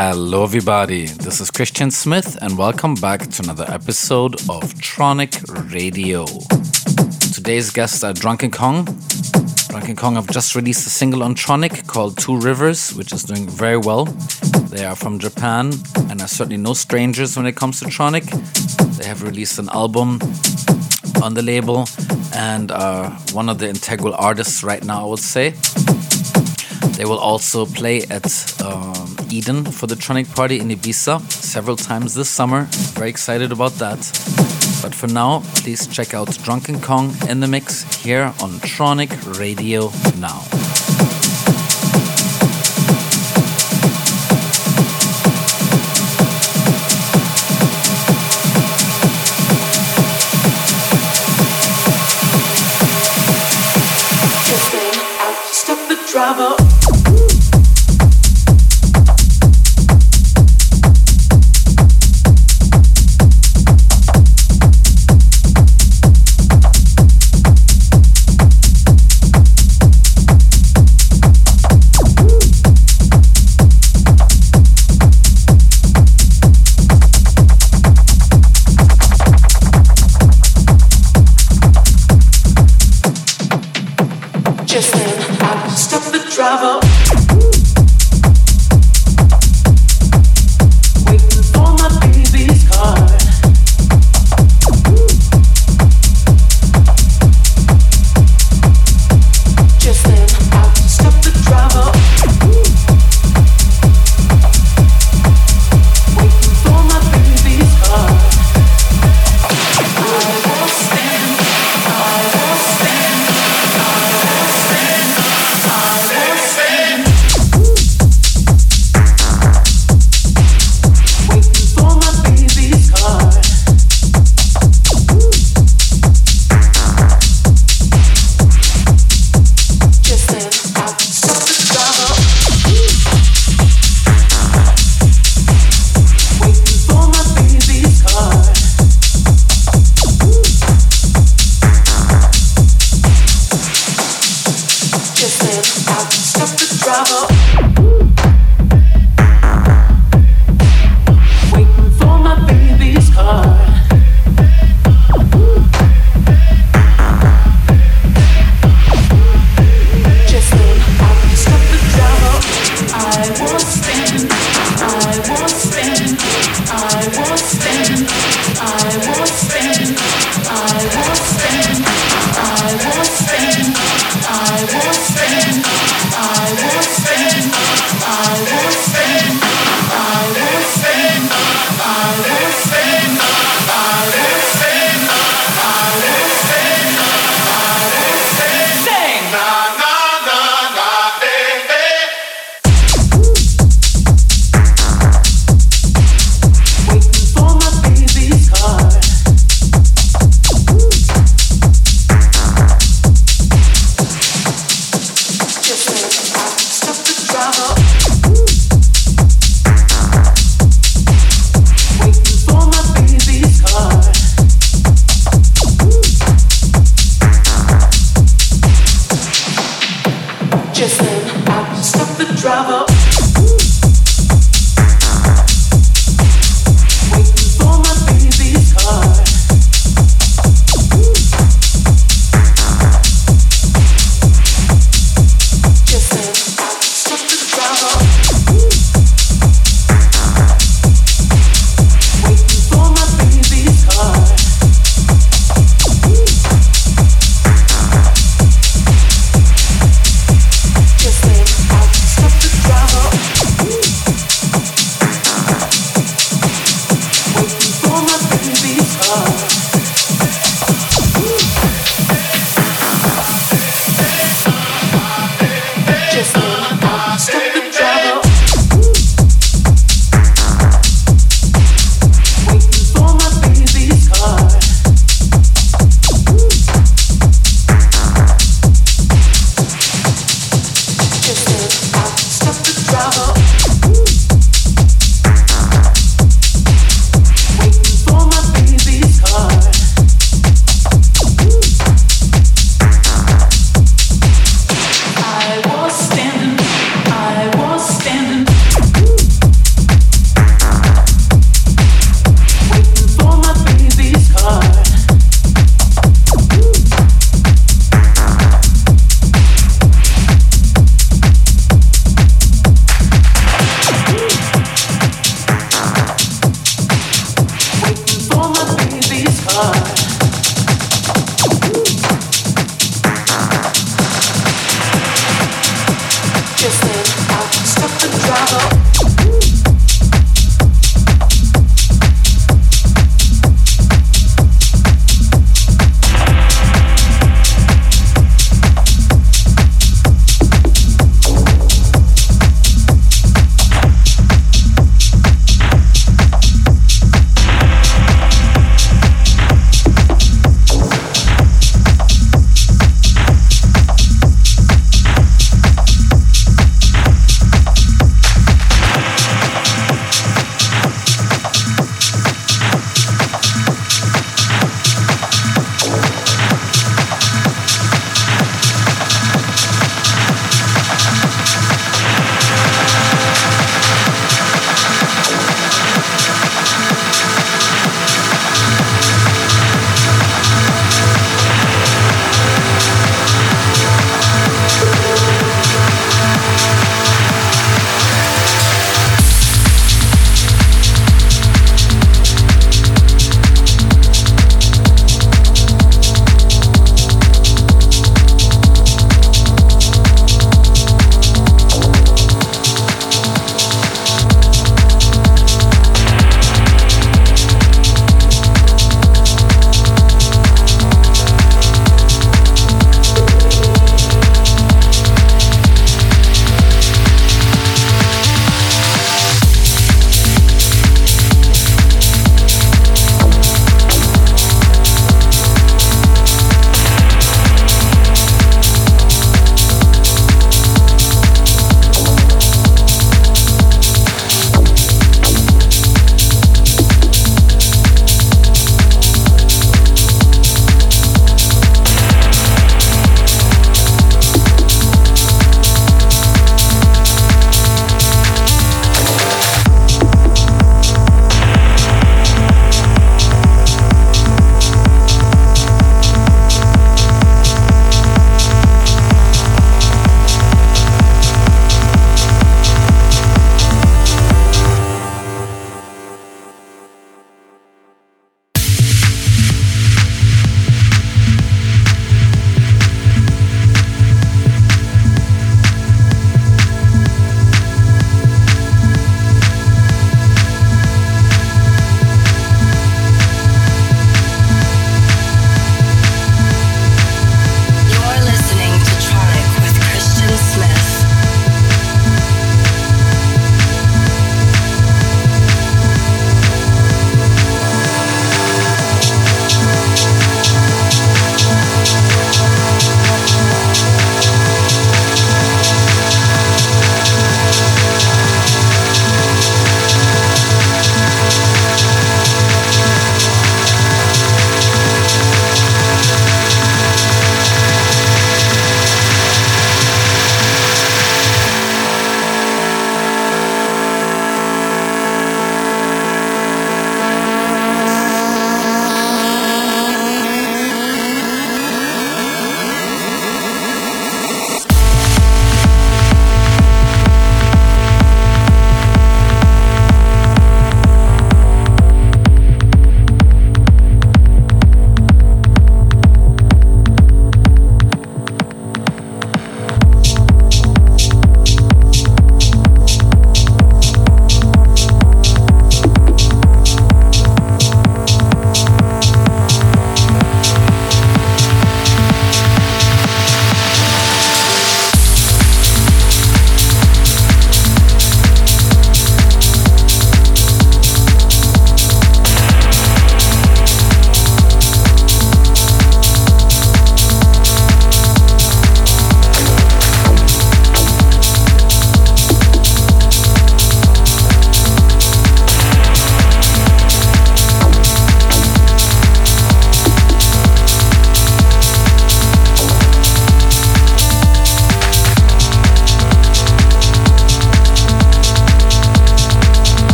Hello, everybody. This is Christian Smith, and welcome back to another episode of Tronic Radio. Today's guests are Drunken Kong. Drunken Kong have just released a single on Tronic called Two Rivers, which is doing very well. They are from Japan and are certainly no strangers when it comes to Tronic. They have released an album on the label and are one of the integral artists right now, I would say. They will also play at um, Eden for the Tronic Party in Ibiza several times this summer. Very excited about that. But for now, please check out Drunken Kong in the mix here on Tronic Radio Now. Stop travel.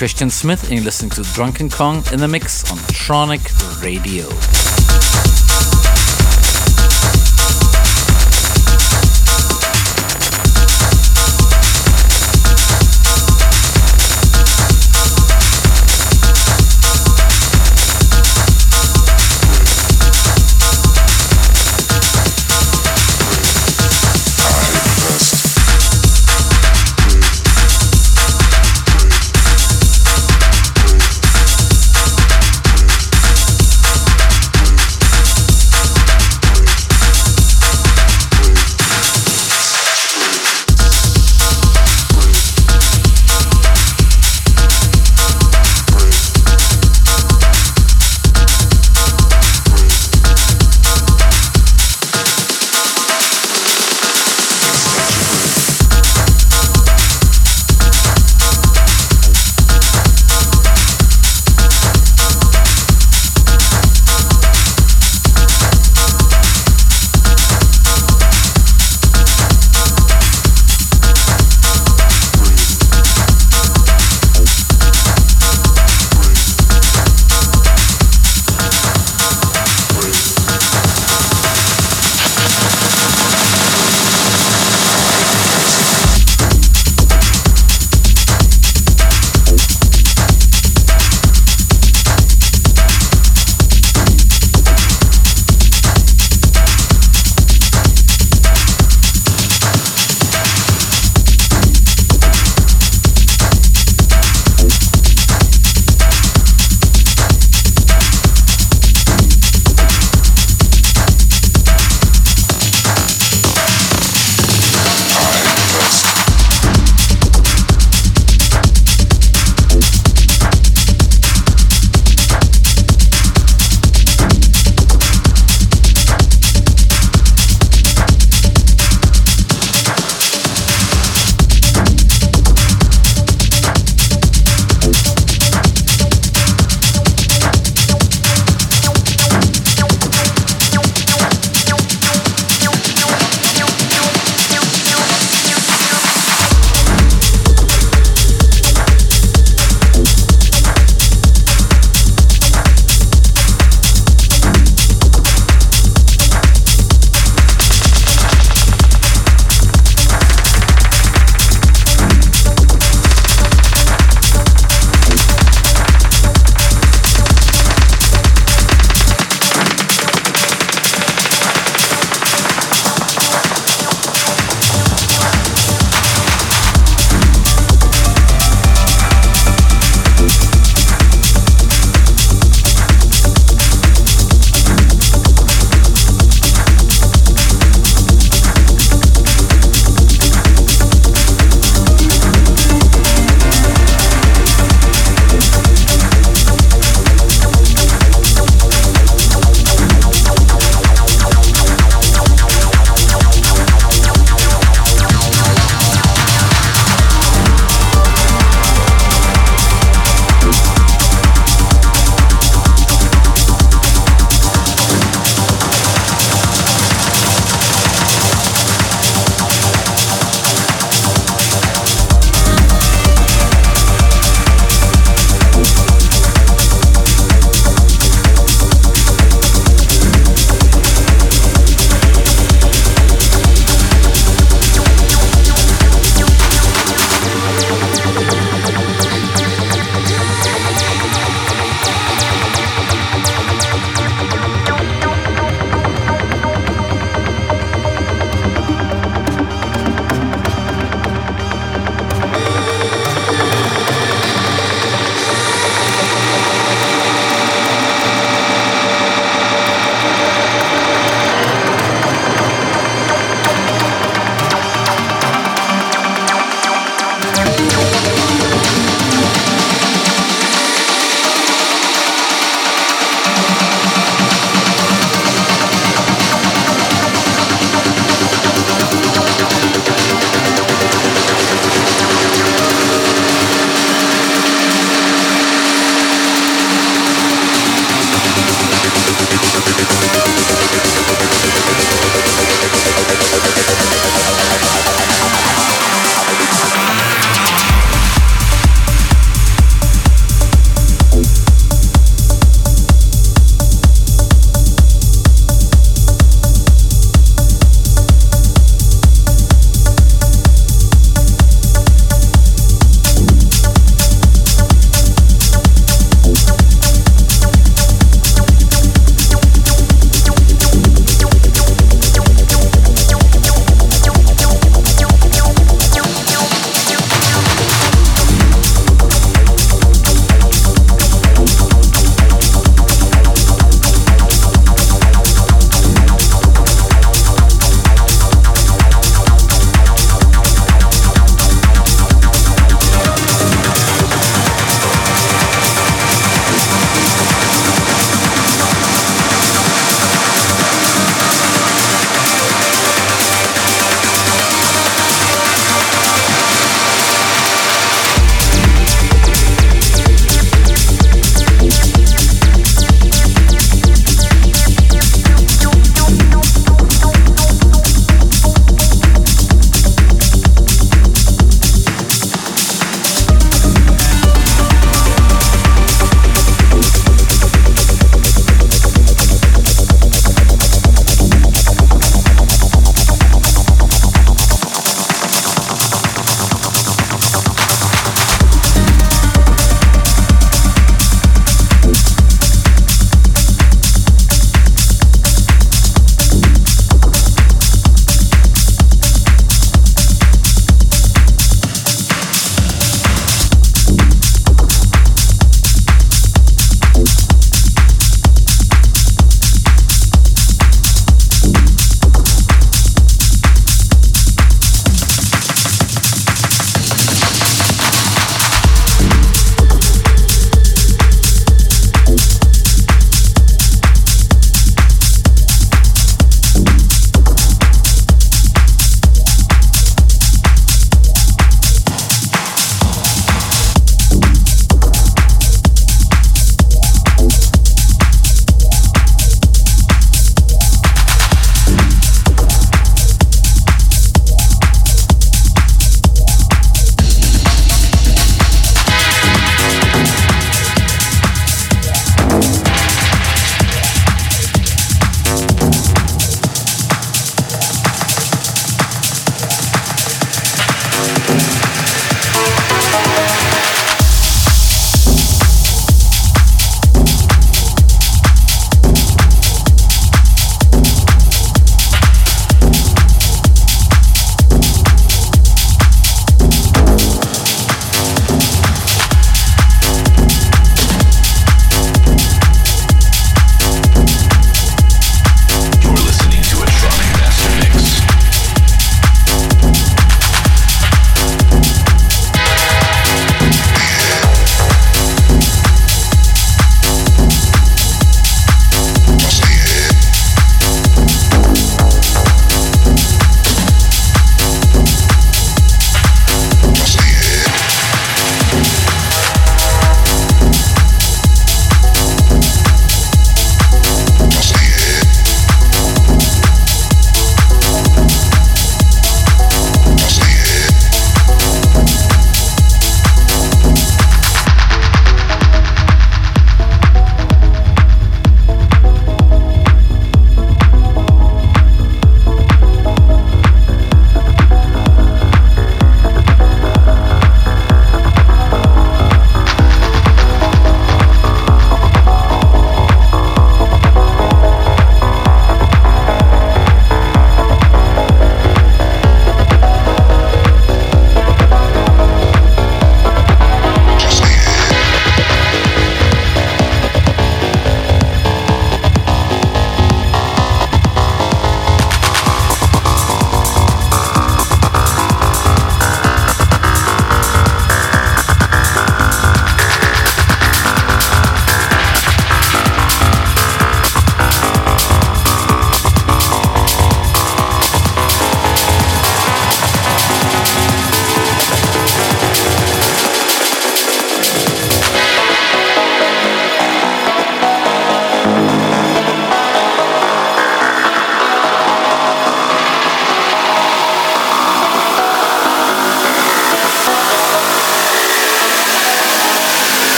Christian Smith, and you're listening to Drunken Kong in the mix on Tronic Radio.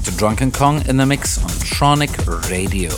Drunken Kong in the mix on Tronic Radio.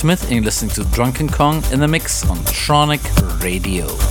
Smith, and you're listening to Drunken Kong in the mix on Tronic Radio.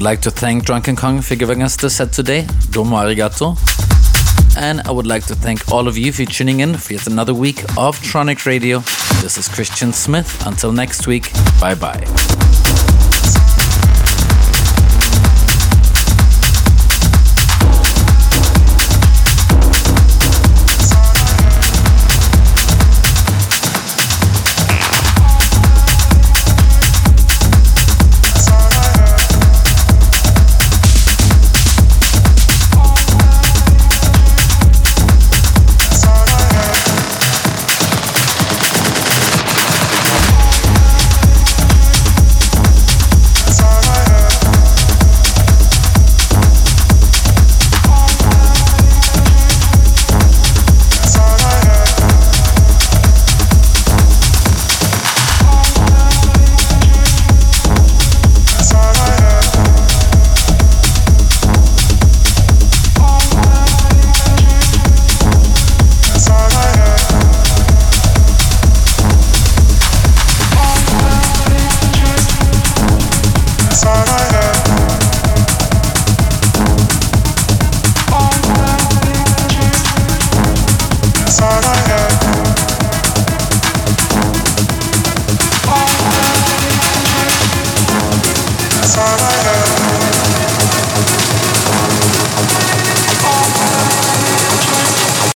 Would like to thank Drunken Kong for giving us the set today. Domo arigato. And I would like to thank all of you for tuning in for yet another week of Tronic Radio. This is Christian Smith. Until next week, bye bye.